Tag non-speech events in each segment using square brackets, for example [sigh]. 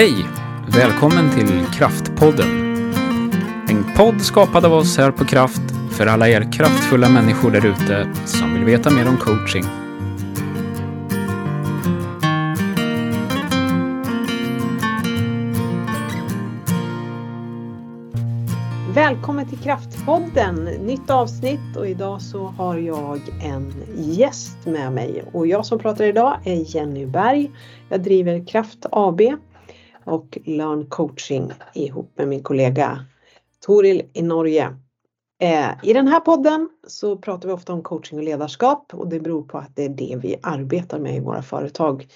Hej! Välkommen till Kraftpodden. En podd skapad av oss här på Kraft för alla er kraftfulla människor där ute som vill veta mer om coaching. Välkommen till Kraftpodden, nytt avsnitt och idag så har jag en gäst med mig och jag som pratar idag är Jenny Berg. Jag driver Kraft AB och Learn Coaching ihop med min kollega Toril i Norge. Eh, I den här podden så pratar vi ofta om coaching och ledarskap och det beror på att det är det vi arbetar med i våra företag.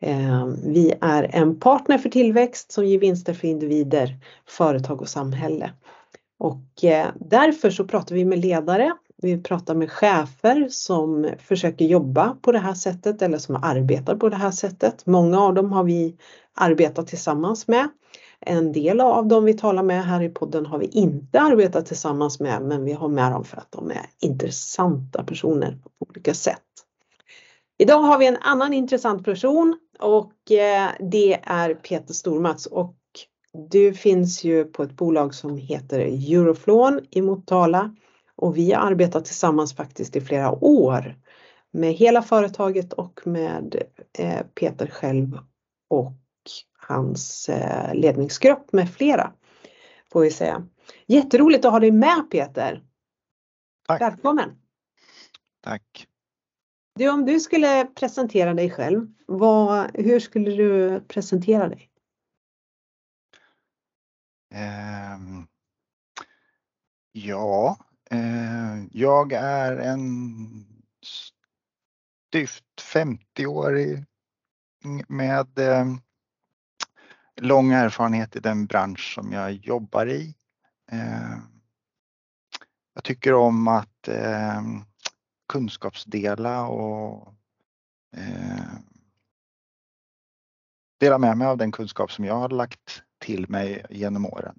Eh, vi är en partner för tillväxt som ger vinster för individer, företag och samhälle. Och eh, därför så pratar vi med ledare, vi pratar med chefer som försöker jobba på det här sättet eller som arbetar på det här sättet. Många av dem har vi arbetat tillsammans med. En del av dem vi talar med här i podden har vi inte arbetat tillsammans med men vi har med dem för att de är intressanta personer på olika sätt. Idag har vi en annan intressant person och eh, det är Peter Stormats och du finns ju på ett bolag som heter Euroflon i Motala och vi har arbetat tillsammans faktiskt i flera år med hela företaget och med eh, Peter själv och hans eh, ledningsgrupp med flera. Får vi säga. Jätteroligt att ha dig med Peter. Tack. Välkommen. Tack. Du, om du skulle presentera dig själv, vad, hur skulle du presentera dig? Ehm, ja, Eh, jag är en styvt 50-årig med eh, lång erfarenhet i den bransch som jag jobbar i. Eh, jag tycker om att kunskapsdela och dela med mig av den kunskap som jag har lagt till mig genom åren.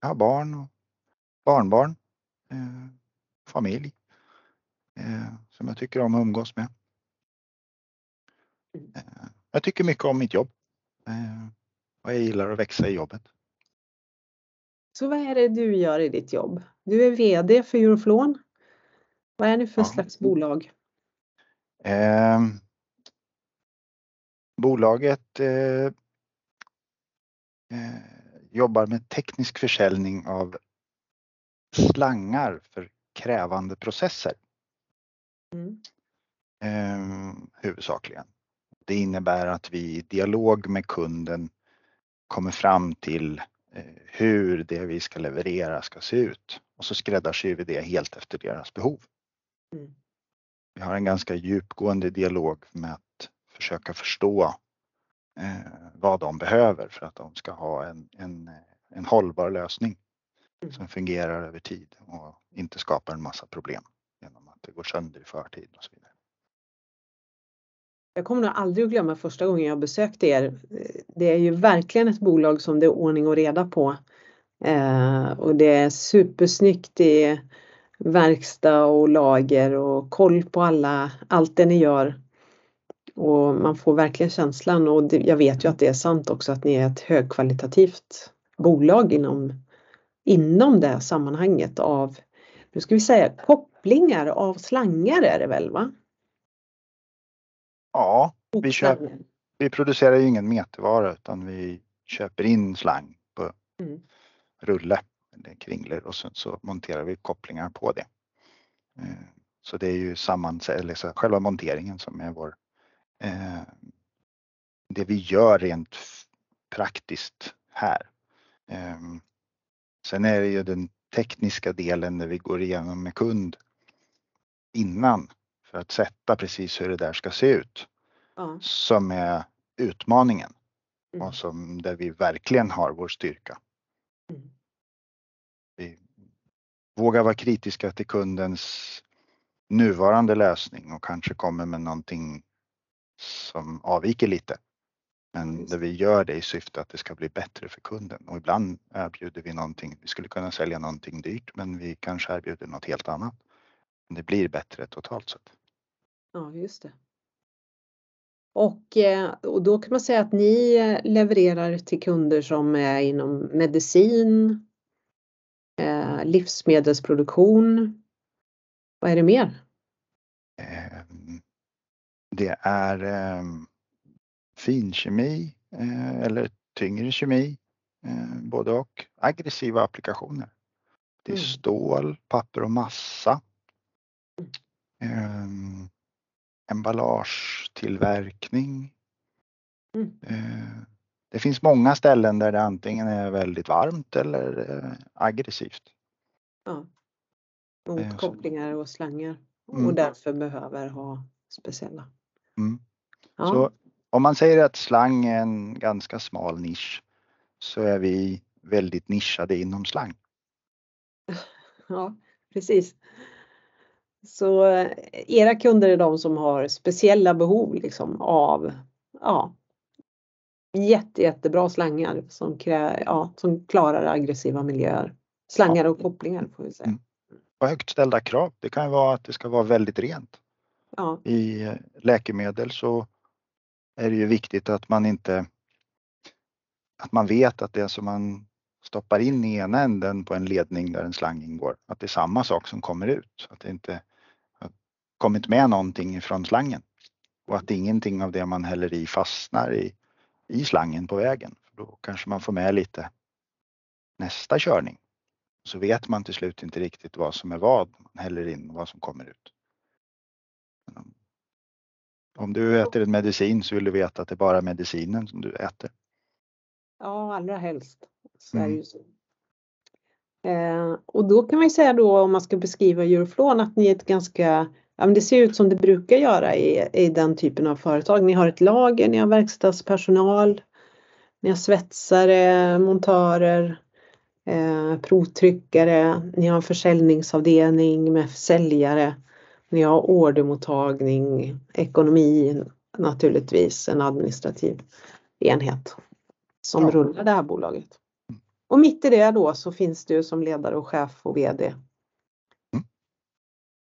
Jag har barn och barnbarn, eh, familj eh, som jag tycker om att umgås med. Eh, jag tycker mycket om mitt jobb och jag gillar att växa i jobbet. Så vad är det du gör i ditt jobb? Du är VD för Euroflon. Vad är ni för Ja. slags bolag? Eh, bolaget eh, eh, jobbar med teknisk försäljning av slangar för krävande processer Mm. eh, huvudsakligen. Det innebär att vi i dialog med kunden kommer fram till eh, hur det vi ska leverera ska se ut och så skräddarsyr vi det helt efter deras behov. Mm. Vi har en ganska djupgående dialog med att försöka förstå eh, vad de behöver för att de ska ha en, en, en hållbar lösning. Som fungerar över tid och inte skapar en massa problem genom att det går sönder i förtid och så vidare. Jag kommer nog aldrig att glömma första gången jag besökte er. Det är ju verkligen ett bolag som det är ordning och reda på. Eh, och det är supersnyggt i verkstad och lager och koll på alla, allt det ni gör. Och man får verkligen känslan och det, jag vet ju att det är sant också att ni är ett högkvalitativt bolag inom, inom det sammanhanget av, nu ska vi säga kopplingar av slangar är det väl va? Ja, vi, köp, vi producerar ju ingen metervara utan vi köper in slang på Mm. rulle eller kringlor och sen så monterar vi kopplingar på det. Eh, Så det är ju eller så själva monteringen som är vår eh, det vi gör rent praktiskt här. Eh, Sen är det ju den tekniska delen där vi går igenom med kund innan för att sätta precis hur det där ska se ut Ja. som är utmaningen Mm. och som där vi verkligen har vår styrka. Mm. Vi vågar vara kritiska till kundens nuvarande lösning och kanske kommer med någonting som avviker lite. Men där vi gör det i syfte att det ska bli bättre för kunden och ibland erbjuder vi någonting. Vi skulle kunna sälja någonting dyrt men vi kanske erbjuder något helt annat. Men Det blir bättre totalt sett. Ja, just det. Och, eh, och då kan man säga att ni levererar till kunder som är inom medicin, eh, livsmedelsproduktion. Vad är det mer? Ehm, det är ehm, finkemi eh, eller tyngre kemi, både och. Aggressiva applikationer. Det är mm. stål, papper och massa. Mm emballagetillverkning. Mm. Eh, det finns många ställen där det antingen är väldigt varmt eller eh, aggressivt. Ja. Motkopplingar och slangar mm. och därför behöver ha speciella. Mm. Ja. Så om man säger att slang är en ganska smal nisch så är vi väldigt nischade inom slang. Ja, precis. Så eh, era kunder är de som har speciella behov liksom av ja, jätte, jättebra slangar som, krä, ja, som klarar aggressiva miljöer. Slangar och kopplingar får vi säga. Mm. Och högt ställda krav. Det kan vara att det ska vara väldigt rent. Ja. I eh, läkemedel så är det ju viktigt att man inte att man vet att det som man stoppar in i ena änden på en ledning där en slang ingår, att det är samma sak som kommer ut. Att det inte kommit med någonting från slangen och att ingenting av det man häller i fastnar i, i slangen på vägen. För då kanske man får med lite nästa körning. Så vet man till slut inte riktigt vad som är vad man häller in och vad som kommer ut. Om du äter en medicin så vill du veta att det är bara medicinen som du äter. Ja, allra helst. Så mm. är det ju så. Eh, och då kan man ju säga då om man ska beskriva Euroflon att ni är ett ganska ja, men det ser ut som det brukar göra i, i den typen av företag. Ni har ett lager, ni har verkstadspersonal, ni har svetsare, montörer, eh, provtryckare, ni har en försäljningsavdelning med säljare, ni har ordermottagning, ekonomi naturligtvis, en administrativ enhet som ja. rullar det här bolaget. Och mitt i det då så finns du som ledare och chef och VD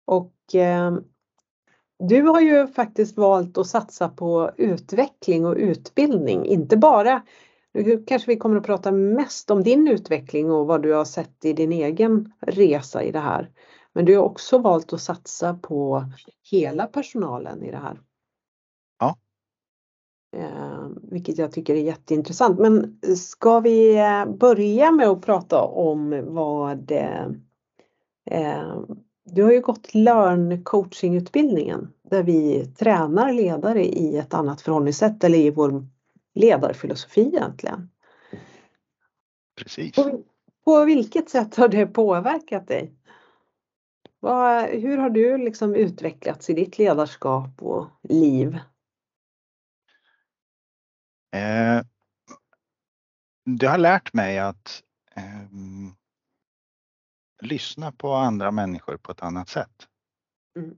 och eh, du har ju faktiskt valt att satsa på utveckling och utbildning, inte bara nu kanske vi kommer att prata mest om din utveckling och vad du har sett i din egen resa i det här. Men du har också valt att satsa på hela personalen i det här. Ja. Eh, vilket jag tycker är jätteintressant. Men ska vi eh, börja med att prata om vad eh, du har ju gått Learn coachingutbildningen där vi tränar ledare i ett annat förhållningssätt eller i vår ledarfilosofi egentligen. Precis. På, på vilket sätt har det påverkat dig? Vad, hur har du liksom utvecklats i ditt ledarskap och liv? Eh, det har lärt mig att eh, lyssna på andra människor på ett annat sätt. Mm.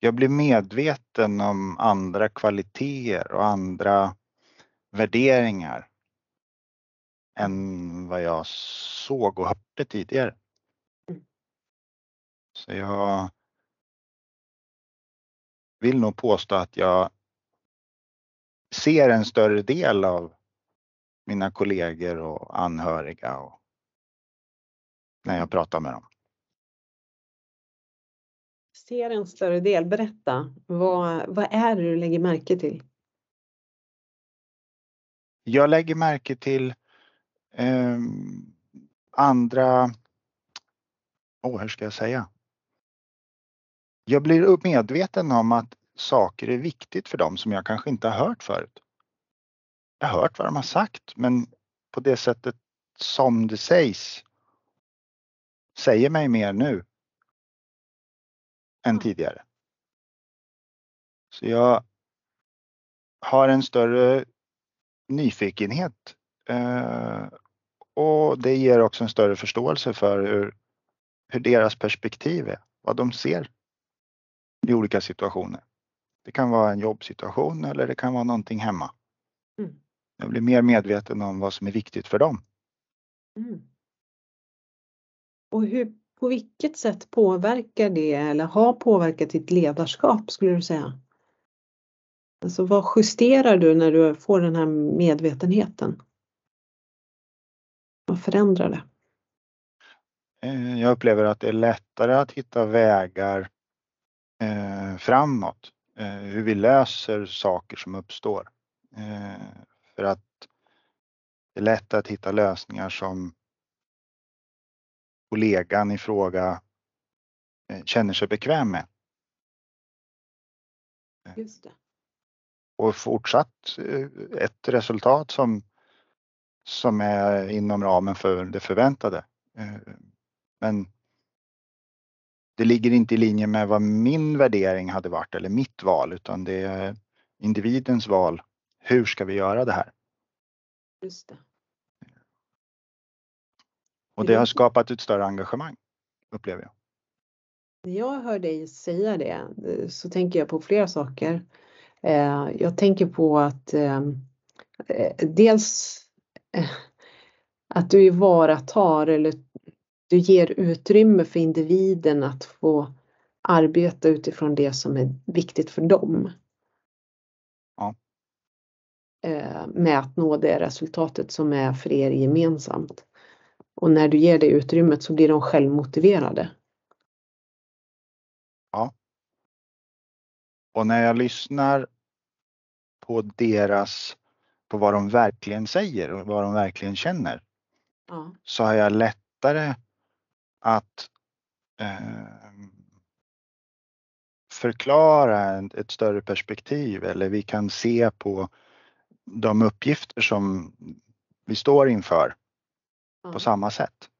Jag blir medveten om andra kvaliteter och andra värderingar än vad jag såg och hörde tidigare. Så jag vill nog påstå att jag ser en större del av mina kollegor och anhöriga och när jag pratar med dem. Ser en större del, berätta. Vad, vad är det du lägger märke till? Jag lägger märke till eh, andra, oh, hur ska jag säga? Jag blir medveten om att saker är viktigt för dem som jag kanske inte har hört förut. Jag har hört vad de har sagt men på det sättet som det sägs säger mig mer nu än tidigare. Så jag har en större nyfikenhet eh, och det ger också en större förståelse för hur, hur deras perspektiv är, vad de ser i olika situationer. Det kan vara en jobbsituation eller det kan vara någonting hemma. Mm. Jag blir mer medveten om vad som är viktigt för dem. Mm. Och hur, på vilket sätt påverkar det eller har påverkat ditt ledarskap skulle du säga? Alltså vad justerar du när du får den här medvetenheten? Vad förändrar det? Eh, jag upplever att det är lättare att hitta vägar framåt. Eh, hur vi löser saker som uppstår. För att det är lätt att hitta lösningar som kollegan i fråga känner sig bekväm med. Just det. Och fortsatt ett resultat som, som är inom ramen för det förväntade. Men det ligger inte i linje med vad min värdering hade varit eller mitt val utan det är individens val. Hur ska vi göra det här? Just det. Och det har skapat ett större engagemang upplever jag. När jag hör dig säga det eh, så tänker jag på flera saker. Eh, jag tänker på att eh, dels att du ivaratar eller du ger utrymme för individen att få arbeta utifrån det som är viktigt för dem. Ja. Eh, med att nå det resultatet som är för er gemensamt. Och när du ger det utrymmet så blir de självmotiverade. Ja. Och när jag lyssnar på deras, på vad de verkligen säger och vad de verkligen känner. Ja. Så har jag lättare att eh, förklara ett större perspektiv eller vi kan se på de uppgifter som vi står inför ja. på samma sätt.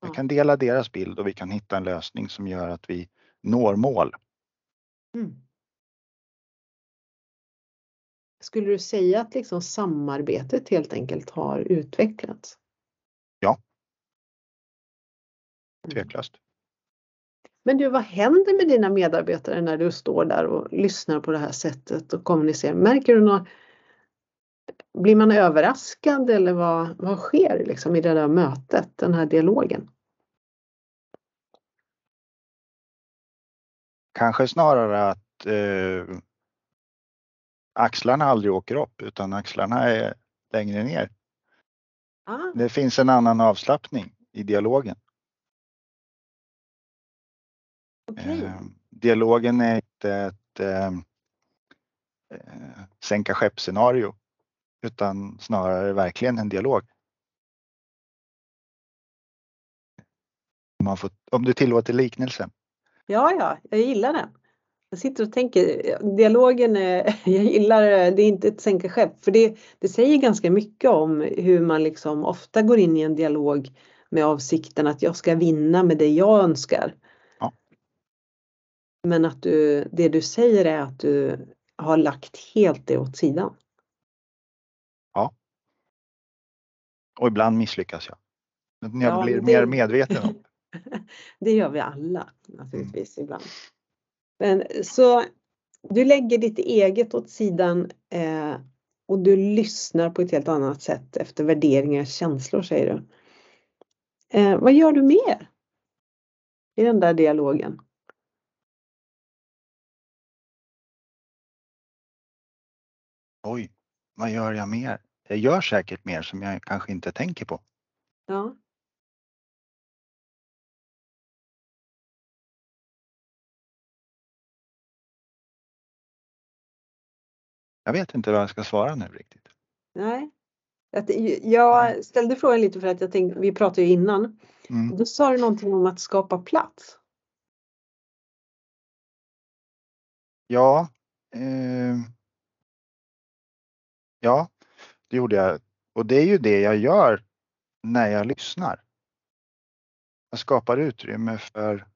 Vi Ja. kan dela deras bild och vi kan hitta en lösning som gör att vi når mål. Mm. Skulle du säga att liksom samarbetet helt enkelt har utvecklats? Ja. Mm. Tveklöst. Men du, vad händer med dina medarbetare när du står där och lyssnar på det här sättet och kommunicerar? Märker du något? Blir man överraskad eller vad, vad sker liksom i det där mötet, den här dialogen? Kanske snarare att eh, axlarna aldrig åker upp utan axlarna är längre ner. Ah, Det finns en annan avslappning i dialogen. Okej. Eh, dialogen är inte ett eh, eh, sänka skeppscenario utan snarare verkligen en dialog. Om, får, om du tillåter liknelsen. Ja, ja, jag gillar den. Jag sitter och tänker, dialogen, är, [laughs] jag gillar det är inte ett sänka skepp för det, det säger ganska mycket om hur man liksom ofta går in i en dialog med avsikten att jag ska vinna med det jag önskar. Ja. Men att du, det du säger är att du har lagt helt det åt sidan. Och ibland misslyckas jag. Men jag Ja, blir men mer det- medveten om. [laughs] Det gör vi alla naturligtvis ibland. Men så du lägger ditt eget åt sidan eh, och du lyssnar på ett helt annat sätt efter värderingar och känslor säger du. Eh, vad gör du mer? I den där dialogen? Oj, vad gör jag mer? Jag gör säkert mer som jag kanske inte tänker på. Ja. Jag vet inte vad jag ska svara nu riktigt. Nej. Att, jag ställde frågan lite för att jag tänkte, vi pratade ju innan. Mm. Då sa du någonting om att skapa plats. Ja, eh, ja, det gjorde jag. Och det är ju det jag gör när jag lyssnar. Jag skapar utrymme för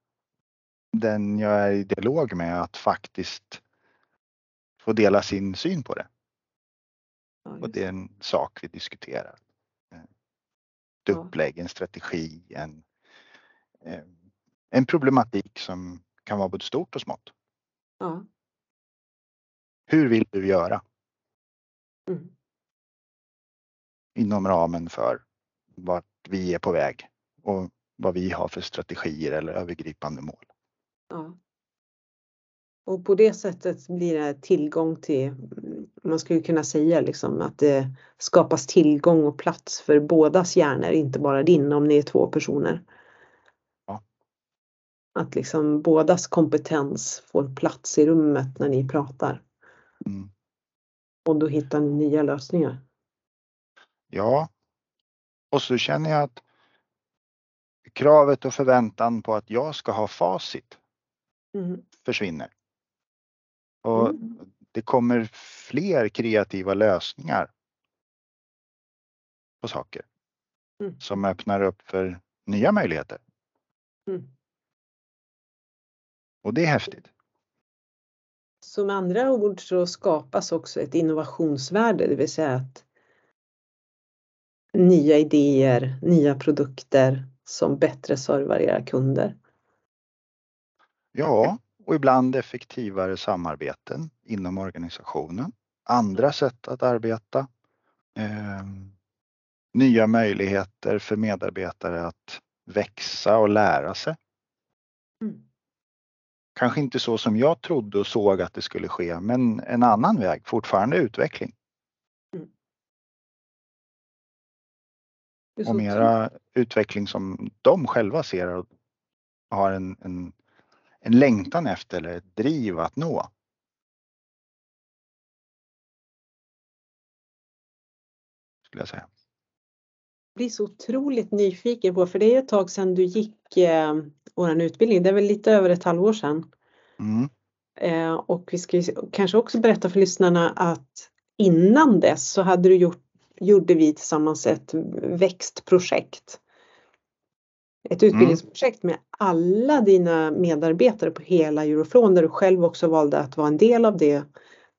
den jag är i dialog med att faktiskt få dela sin syn på det. Ja, Och det är en sak vi diskuterar. Eh, Ett Ja. upplägg, en strategi, en, eh, en problematik som kan vara både stort och smått. Ja. Hur vill du göra Mm. inom ramen för vart vi är på väg och vad vi har för strategier eller övergripande mål? Ja. Och på det sättet blir det tillgång till, man skulle kunna säga liksom att det skapas tillgång och plats för bådas hjärnor, inte bara din om ni är två personer. Ja. Att liksom bådas kompetens får plats i rummet när ni pratar. Mm. Och då hittar nya lösningar. Ja. Och så känner jag att kravet och förväntan på att jag ska ha facit Mm. försvinner. Och Mm. det kommer fler kreativa lösningar på saker Mm. som öppnar upp för nya möjligheter. Mm. Och det är häftigt. Så med andra ord så skapas också ett innovationsvärde, det vill säga att nya idéer, nya produkter som bättre servar era kunder. Ja, och ibland effektivare samarbeten inom organisationen. Andra sätt att arbeta. Eh, nya möjligheter för medarbetare att växa och lära sig. Mm. Kanske inte så som jag trodde och såg att det skulle ske, men en annan väg, fortfarande utveckling så och mera utveckling som de själva ser och har en, en, en längtan efter eller ett driv att nå. Skulle jag säga. Blir så otroligt nyfiken på, för det är ett tag sedan du gick eh, våran utbildning, det är väl lite över ett halvår sedan. Mm. Eh, och vi ska kanske också berätta för lyssnarna att innan dess så hade du gjort, gjorde vi tillsammans ett växtprojekt. Ett utbildningsprojekt med alla dina medarbetare på hela Euroflon där du själv också valde att vara en del av det.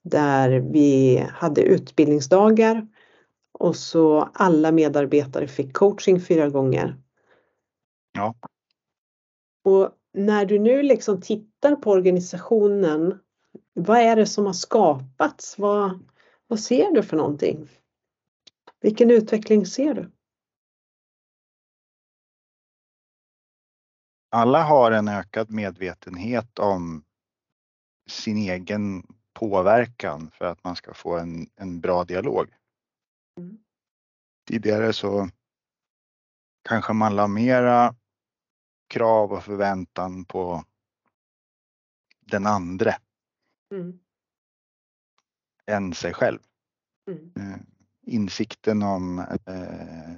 Där vi hade utbildningsdagar och så alla medarbetare fick coaching fyra gånger. Ja. Och när du nu liksom tittar på organisationen, vad är det som har skapats? Vad, vad ser du för någonting? Vilken utveckling ser du? Alla har en ökad medvetenhet om sin egen påverkan för att man ska få en, en bra dialog. Mm. Tidigare så kanske man la mera krav och förväntan på den andre Mm. än sig själv. Mm. Eh, Insikten om eh,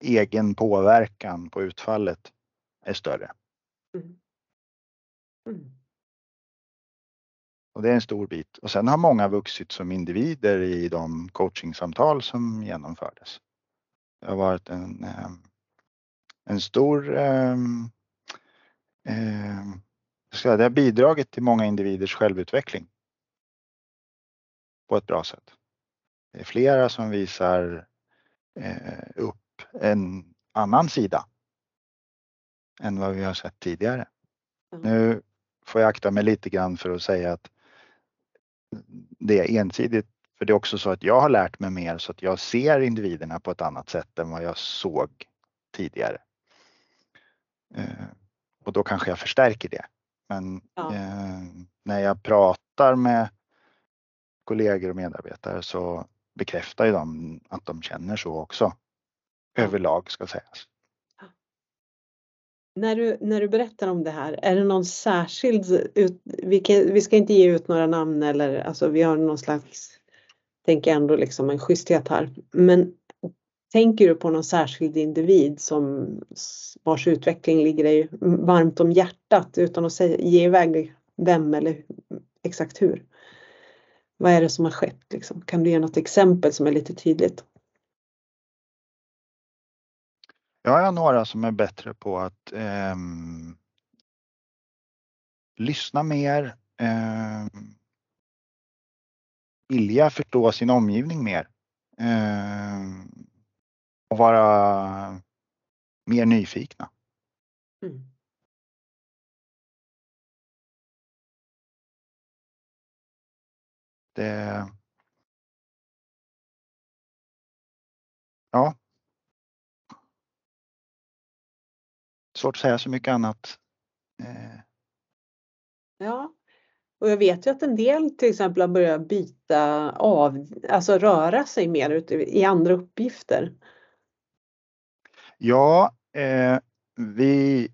egen påverkan på utfallet är större. Mm. Mm. Och det är en stor bit. Och sen har många vuxit som individer i de coachingsamtal som genomfördes. Det har varit en, eh, en stor eh, eh, det har bidragit till många individers självutveckling. På ett bra sätt. Det är flera som visar eh, upp en annan sida. Än vad vi har sett tidigare. Ja. Nu får jag akta mig lite grann för att säga att det är ensidigt. För det är också så att jag har lärt mig mer så att jag ser individerna på ett annat sätt än vad jag såg tidigare. Eh, och då kanske jag förstärker det. Men Ja. eh, när jag pratar med kollegor och medarbetare så bekräftar ju de att de känner så också. Överlag ska sägas. När du, när du berättar om det här, är det någon särskild, ut, vi, kan, vi ska inte ge ut några namn eller alltså vi har någon slags, tänker ändå liksom en schyssthet här. Men tänker du på någon särskild individ som vars utveckling ligger dig varmt om hjärtat utan att säga, ge iväg vem eller exakt hur? Vad är det som har skett? Liksom? Kan du ge något exempel som är lite tydligt? Jag har några som är bättre på att ehm, lyssna mer. ehm, vilja förstå sin omgivning mer. ehm, och vara mer nyfikna. Mm. Det, ja. Svårt att säga så mycket annat. Eh, Ja, Och jag vet ju att en del till exempel har börjat byta av, alltså röra sig mer ute i andra uppgifter. Ja, eh, vi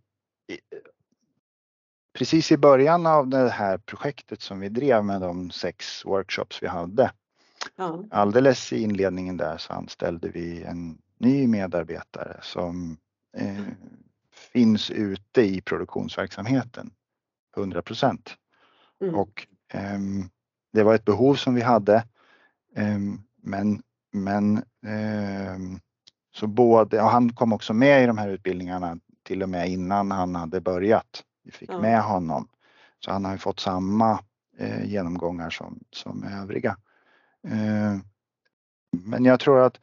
precis i början av det här projektet som vi drev med de sex workshops vi hade. Ja. Alldeles i inledningen där så anställde vi en ny medarbetare som eh, finns ute i produktionsverksamheten 100 procent. Mm. Och eh, det var ett behov som vi hade. Eh, men men eh, så både, och han kom också med i de här utbildningarna till och med innan han hade börjat. Vi fick ja. med honom. Så han har ju fått samma eh, genomgångar som, som övriga. Eh, men jag tror att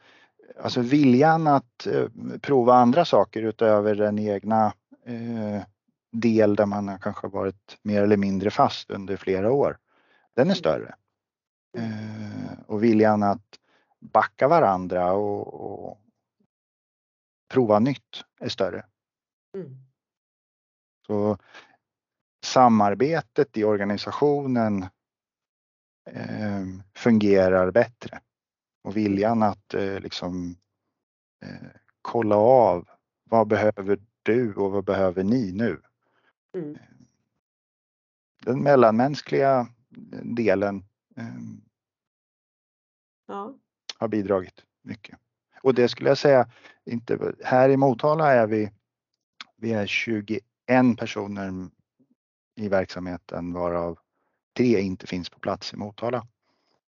alltså viljan att eh, prova andra saker utöver den egna eh, del där man har kanske varit mer eller mindre fast under flera år. Den är mm. större. Eh, och viljan att backa varandra och, och prova nytt är större. Mm. Så samarbetet i organisationen eh, fungerar bättre och viljan att eh, liksom eh, kolla av vad behöver du och vad behöver ni nu? Mm. Den mellanmänskliga delen ehm, ja. har bidragit mycket. Och det skulle jag säga, inte, här i Motala är vi, vi är 21 personer i verksamheten varav tre inte finns på plats i Motala.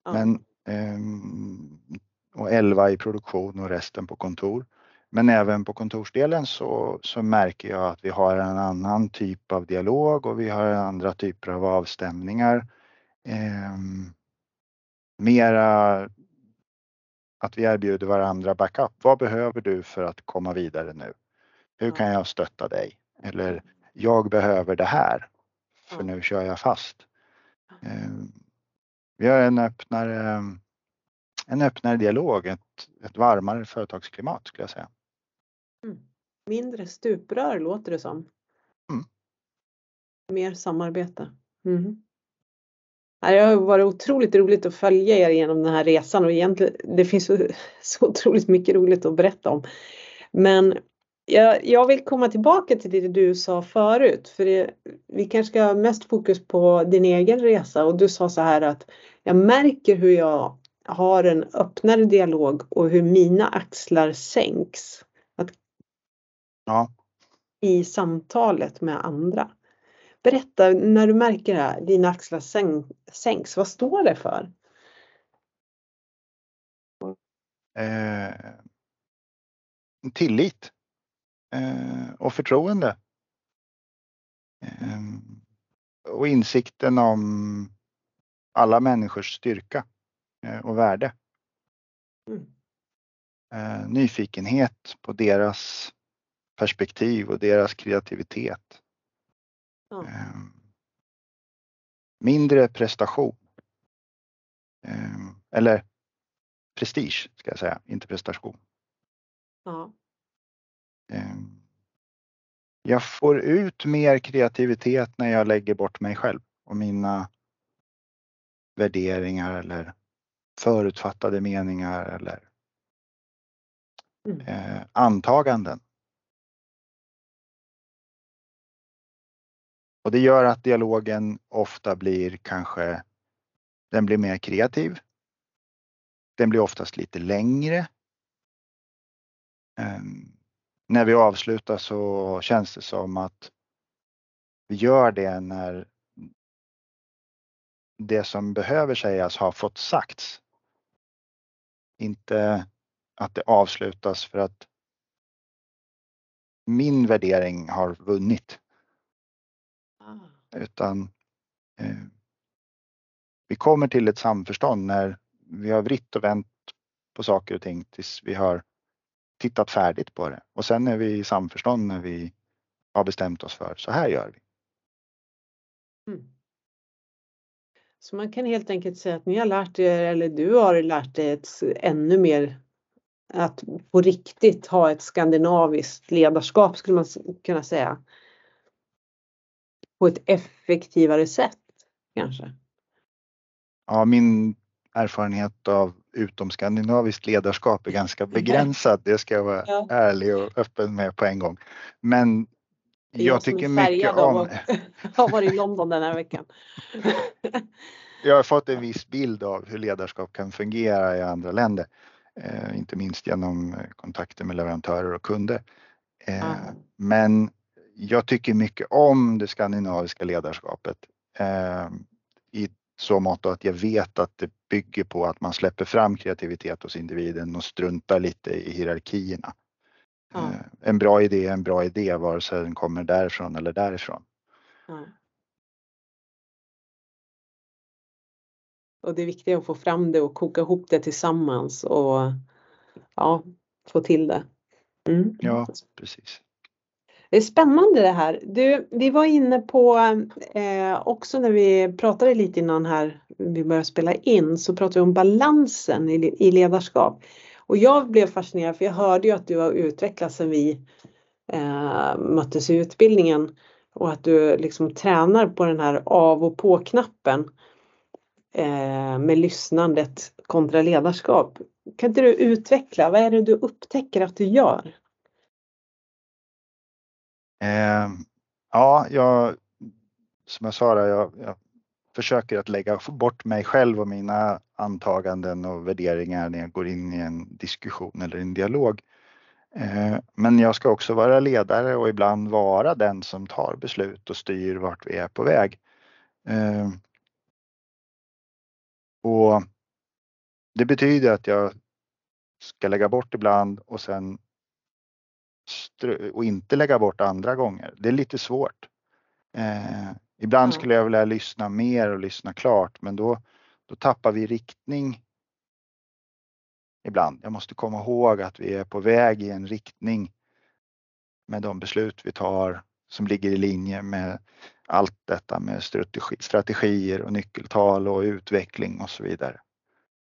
Ja. Men, och 11 i produktion och resten på kontor. Men även på kontorsdelen så, så märker jag att vi har en annan typ av dialog och vi har andra typer av avstämningar. Eh, mera att vi erbjuder varandra backup. Vad behöver du för att komma vidare nu? Hur kan jag stötta dig? Eller jag behöver det här för nu kör jag fast. Eh, vi har en öppnare, en öppnare dialog, ett, ett varmare företagsklimat skulle jag säga. Mm. Mindre stuprör låter det som. Mm. Mer samarbete. Mm. Det har varit otroligt roligt att följa er genom den här resan och egentligen det finns så, [laughs] så otroligt mycket roligt att berätta om. Men jag, jag vill komma tillbaka till det du sa förut för det, vi kanske ska ha mest fokus på din egen resa och du sa så här att jag märker hur jag har en öppnare dialog och hur mina axlar sänks. Att, ja. I samtalet med andra. Berätta när du märker det här, dina axlar sänks, vad står det för? Eh, tillit och förtroende. Eh, och insikten om alla människors styrka eh, och värde. Mm. Eh, nyfikenhet på deras perspektiv och deras kreativitet. Mm. Mindre prestation. Ehm, eller prestige ska jag säga, inte prestation. Ja. Ehm, jag får ut mer kreativitet när jag lägger bort mig själv och mina värderingar eller förutfattade meningar eller mm. eh, antaganden. Och det gör att dialogen ofta blir kanske, den blir mer kreativ. Den blir oftast lite längre. Um, när vi avslutar så känns det som att vi gör det när det som behöver sägas har fått sagts. Inte att det avslutas för att min värdering har vunnit. Ah. Utan eh, vi kommer till ett samförstånd när vi har vritt och vänt på saker och ting tills vi har tittat färdigt på det. Och sen är vi i samförstånd när vi har bestämt oss för så här gör vi. Mm. Så man kan helt enkelt säga att ni har lärt er, eller du har lärt dig ett, ännu mer att på riktigt ha ett skandinaviskt ledarskap skulle man kunna säga. På ett effektivare sätt kanske? Ja, min erfarenhet av utomskandinaviskt ledarskap är ganska begränsad. Det ska jag vara ja. ärlig och öppen med på en gång. Men jag, tycker mycket om... Jag [laughs] har varit i London den här veckan. [laughs] jag har fått en viss bild av hur ledarskap kan fungera i andra länder. Eh, inte minst genom kontakter med leverantörer och kunder. Eh, mm. Men jag tycker mycket om det skandinaviska ledarskapet. Eh, I så mått att jag vet att det bygger på att man släpper fram kreativitet hos individen och struntar lite i hierarkierna. Mm. En bra idé är en bra idé vare sig den kommer därifrån eller därifrån. Mm. Och det är viktigt att få fram det och koka ihop det tillsammans och ja, få till det. Mm. Ja, precis. Det är spännande det här. Du, vi var inne på eh, också när vi pratade lite innan här, vi började spela in, så pratade vi om balansen i, i ledarskap. Och jag blev fascinerad för jag hörde ju att du har utvecklats sen vi eh, möttes i utbildningen och att du liksom tränar på den här av och på-knappen eh, med lyssnandet kontra ledarskap. Kan inte du utveckla, vad är det du upptäcker att du gör? Eh, ja, jag, som jag sa, där, jag, jag, försöker att lägga bort mig själv och mina antaganden och värderingar när jag går in i en diskussion eller en dialog. Eh, men jag ska också vara ledare och ibland vara den som tar beslut och styr vart vi är på väg. Eh, och det betyder att jag ska lägga bort ibland och sen och inte lägga bort andra gånger. Det är lite svårt. Eh, ibland skulle jag vilja lyssna mer och lyssna klart, men då, då tappar vi riktning. Ibland. Jag måste komma ihåg att vi är på väg i en riktning med de beslut vi tar som ligger i linje med allt detta med strategi, strategier och nyckeltal och utveckling och så vidare.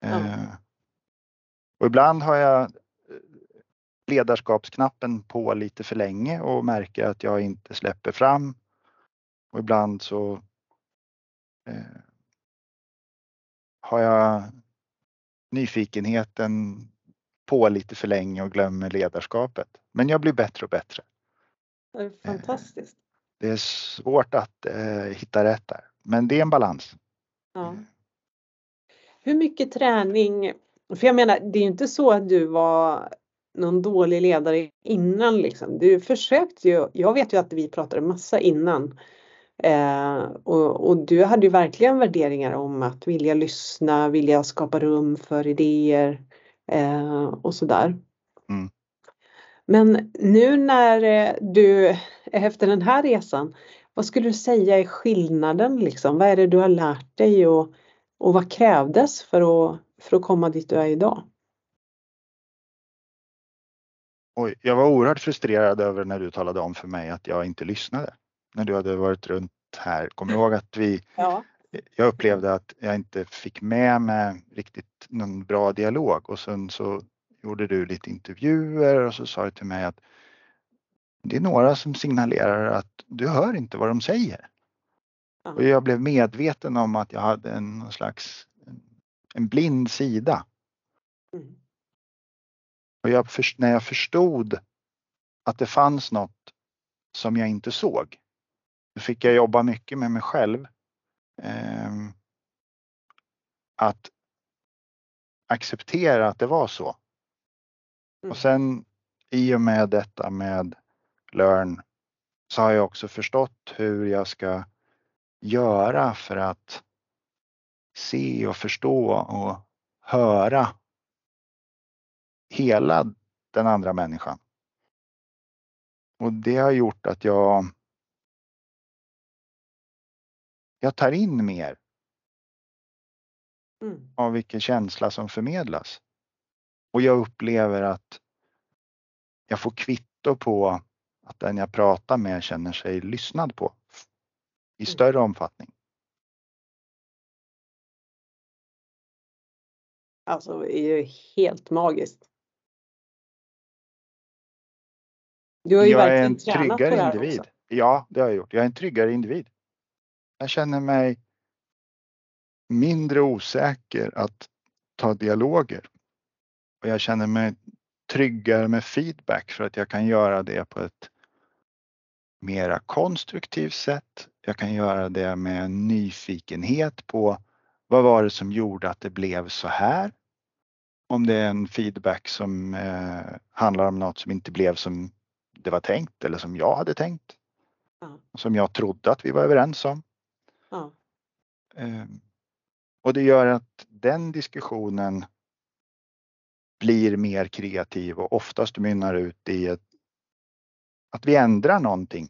Mm. och ibland har jag ledarskapsknappen på lite för länge och märker att jag inte släpper fram. Och ibland så eh, har jag nyfikenheten på lite för länge och glömmer ledarskapet. Men jag blir bättre och bättre. Det är fantastiskt. Eh, det är svårt att eh, hitta rätt där, men det är en balans. Ja. Hur mycket träning, för jag menar det är ju inte så att du var någon dålig ledare innan liksom. Du försökte ju, jag vet ju att vi pratade massa innan. Eh, och, och, du hade ju verkligen värderingar om att vilja lyssna, vilja skapa rum för idéer eh, och sådär. Mm. Men nu när eh, du efter den här resan, vad skulle du säga är skillnaden liksom? Vad är det du har lärt dig och, och vad krävdes för att, för att komma dit du är idag? Oj, jag var oerhört frustrerad över när du talade om för mig att jag inte lyssnade. När du hade varit runt här. Kommer du ihåg att vi ja. Jag upplevde att jag inte fick med mig riktigt någon bra dialog och sen så gjorde du lite intervjuer och så sa du till mig att det är några som signalerar att du hör inte vad de säger. Ja. Och jag blev medveten om att jag hade en slags en blind sida. Mm. Och jag, när jag förstod att det fanns något som jag inte såg, då fick jag jobba mycket med mig själv. Eh, att acceptera att det var så. Mm. Och sen i och med detta med Learn så har jag också förstått hur jag ska göra för att se och förstå och höra hela den andra människan. Och det har gjort att jag jag tar in mer mm. av vilken känsla som förmedlas. Och jag upplever att jag får kvitto på att den jag pratar med känner sig lyssnad på i mm. större omfattning. Alltså det är ju helt magiskt. Du har ju jag är en tryggare individ. Också. Ja, det har jag gjort. Jag är en tryggare individ. Jag känner mig mindre osäker att ta dialoger. Och jag känner mig tryggare med feedback för att jag kan göra det på ett mera konstruktivt sätt. Jag kan göra det med en nyfikenhet på vad var det som gjorde att det blev så här? Om det är en feedback som eh, handlar om något som inte blev som det var tänkt eller som jag hade tänkt. Ja. Som jag trodde att vi var överens om. Ja. Eh, och det gör att den diskussionen blir mer kreativ och oftast mynnar ut i ett, att vi ändrar någonting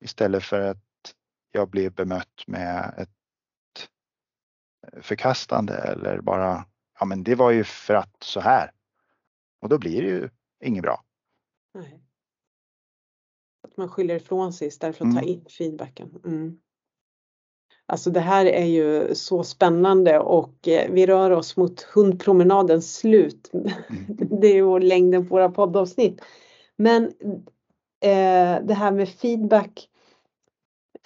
istället för att jag blir bemött med ett förkastande eller bara ja men det var ju för att så här. Och då blir det ju inget bra. Nej. Att man skyller ifrån sig istället för att mm. ta in feedbacken. Mm. Alltså det här är ju så spännande och eh, vi rör oss mot hundpromenadens slut. Mm. [laughs] Det är ju längden på våra poddavsnitt. Men eh, det här med feedback.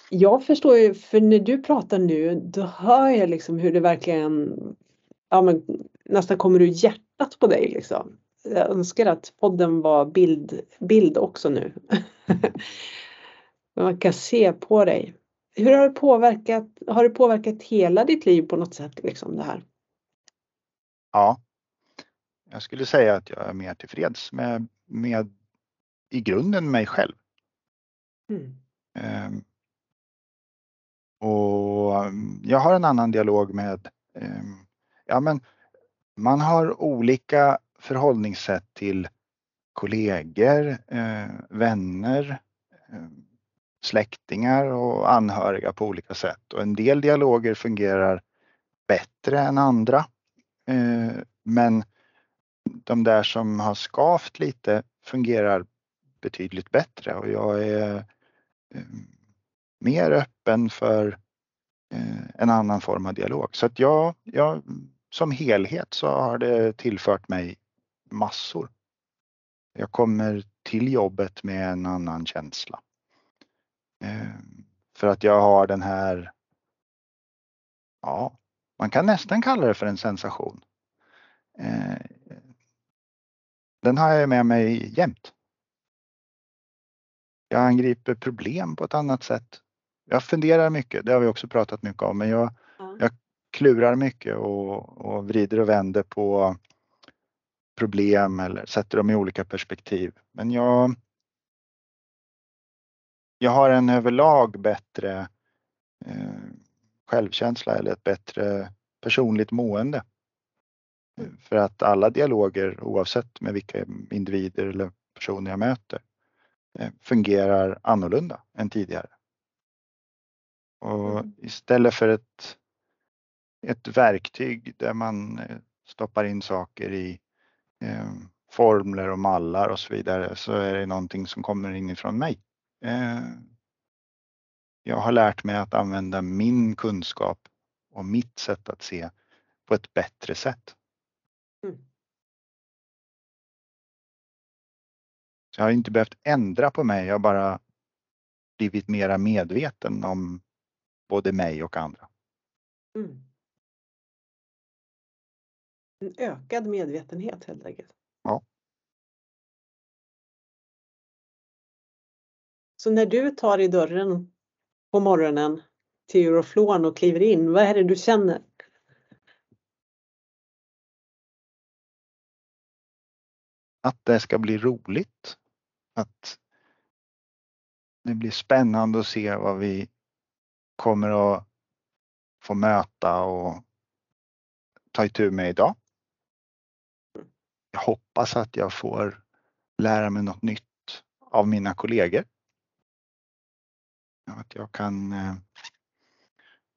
Jag förstår ju, för när du pratar nu, då hör jag liksom hur det verkligen ja, men, nästan kommer ur hjärtat på dig. Liksom. Jag önskar att podden var bild, bild också nu. [laughs] Man kan se på dig. Hur har det påverkat, har det påverkat hela ditt liv på något sätt? Liksom, det här? Ja, jag skulle säga att jag är mer tillfreds med, med i grunden mig själv. Mm. Um, och jag har en annan dialog med um, ja men man har olika förhållningssätt till kollegor, eh, vänner, eh, släktingar och anhöriga på olika sätt. Och en del dialoger fungerar bättre än andra. Eh, men de där som har skavt lite fungerar betydligt bättre och jag är eh, mer öppen för eh, en annan form av dialog. Så att jag, jag som helhet så har det tillfört mig massor. Jag kommer till jobbet med en annan känsla. Eh, för att jag har den här, ja, man kan nästan kalla det för en sensation. Eh, den har jag med mig jämt. Jag angriper problem på ett annat sätt. Jag funderar mycket, det har vi också pratat mycket om, men jag, jag klurar mycket och, och vrider och vänder på problem eller sätter dem i olika perspektiv. Men jag, jag har en överlag bättre eh, självkänsla eller ett bättre personligt mående. För att alla dialoger oavsett med vilka individer eller personer jag möter eh, fungerar annorlunda än tidigare. Och mm. istället för ett ett verktyg där man eh, stoppar in saker i eh, formler och mallar och så vidare så är det någonting som kommer inifrån mig. Eh, jag har lärt mig att använda min kunskap och mitt sätt att se på ett bättre sätt. Mm. Jag har inte behövt ändra på mig, jag har bara blivit mera medveten om både mig och andra. Mm. En ökad medvetenhet helt enkelt. Ja. Så när du tar i dörren på morgonen till Euroflon och kliver in, vad är det du känner? Att det ska bli roligt. Att det blir spännande att se vad vi kommer att få möta och ta itu med idag jag hoppas att jag får lära mig något nytt av mina kollegor. Att jag kan eh,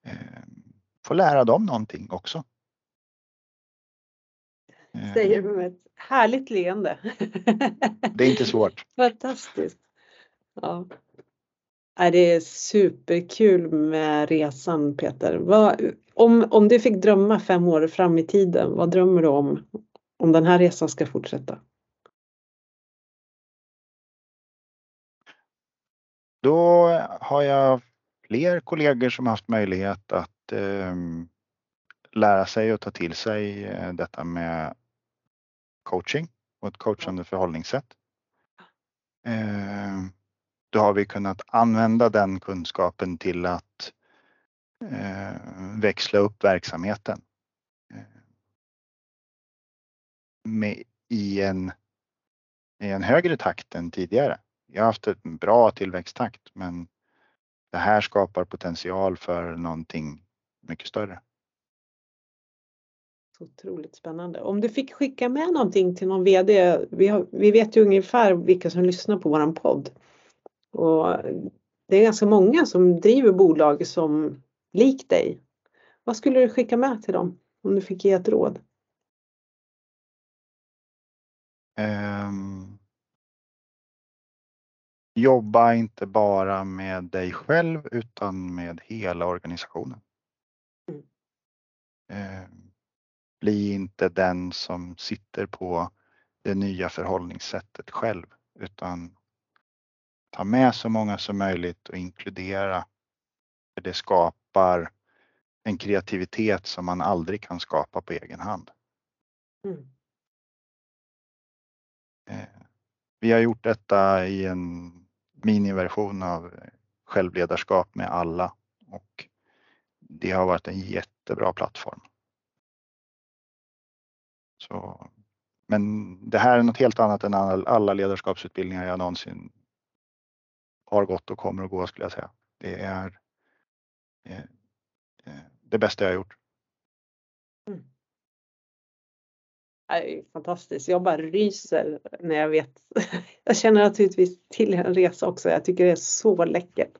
eh, få lära dem någonting också. Eh. Säger du med ett härligt leende. Det är inte svårt. [laughs] Fantastiskt. Ja. Det är superkul med resan Peter. Vad, om, om du fick drömma fem år fram i tiden, vad drömmer du om om den här resan ska fortsätta? Då har jag fler kollegor som haft möjlighet att eh, lära sig och ta till sig eh, detta med coaching och ett coachande förhållningssätt. Eh, då har vi kunnat använda den kunskapen till att eh, växla upp verksamheten med, i, en, i en högre takt än tidigare. Vi har haft en bra tillväxttakt men det här skapar potential för någonting mycket större. Så otroligt spännande. Om du fick skicka med någonting till någon VD. Vi, har, vi vet ju ungefär vilka som lyssnar på våran podd. Och det är ganska många som driver bolag som lik dig. Vad skulle du skicka med till dem om du fick ge ett råd? Um, jobba inte bara med dig själv utan med hela organisationen. Mm. Um, bli inte den som sitter på det nya förhållningssättet själv utan ta med så många som möjligt och inkludera. För det skapar en kreativitet som man aldrig kan skapa på egen hand. Mm. Eh, vi har gjort detta i en miniversion av självledarskap med alla och det har varit en jättebra plattform. Så, men det här är något helt annat än alla ledarskapsutbildningar jag någonsin har gått och kommer att gå skulle jag säga. Det är eh, eh, det bästa jag har gjort. Fantastiskt. Jag bara ryser när jag vet. [laughs] Jag känner naturligtvis till en resa också. Jag tycker det är så läckert.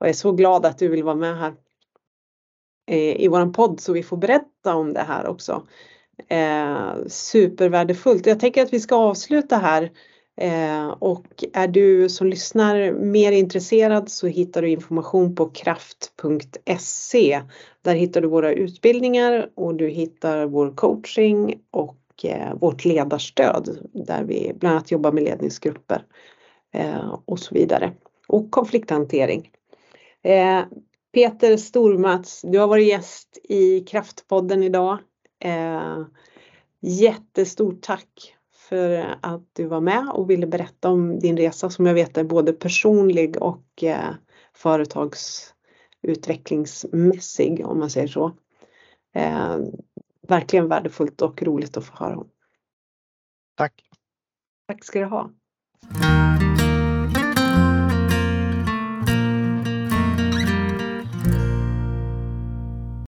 Och jag är så glad att du vill vara med här eh, i våran podd så vi får berätta om det här också. Eh, supervärdefullt. Jag tänker att vi ska avsluta här eh, och är du som lyssnar mer intresserad så hittar du information på kraft.se. Där hittar du våra utbildningar och du hittar vår coaching och eh, vårt ledarstöd där vi bland annat jobbar med ledningsgrupper eh, och så vidare. Och konflikthantering. Eh, Peter Stormats, du har varit gäst i Kraftpodden idag. Eh, jättestort tack för att du var med och ville berätta om din resa som jag vet är både personlig och eh, företagsutvecklingsmässig om man säger så. Eh, verkligen värdefullt och roligt att få höra om. Tack. Tack ska du ha.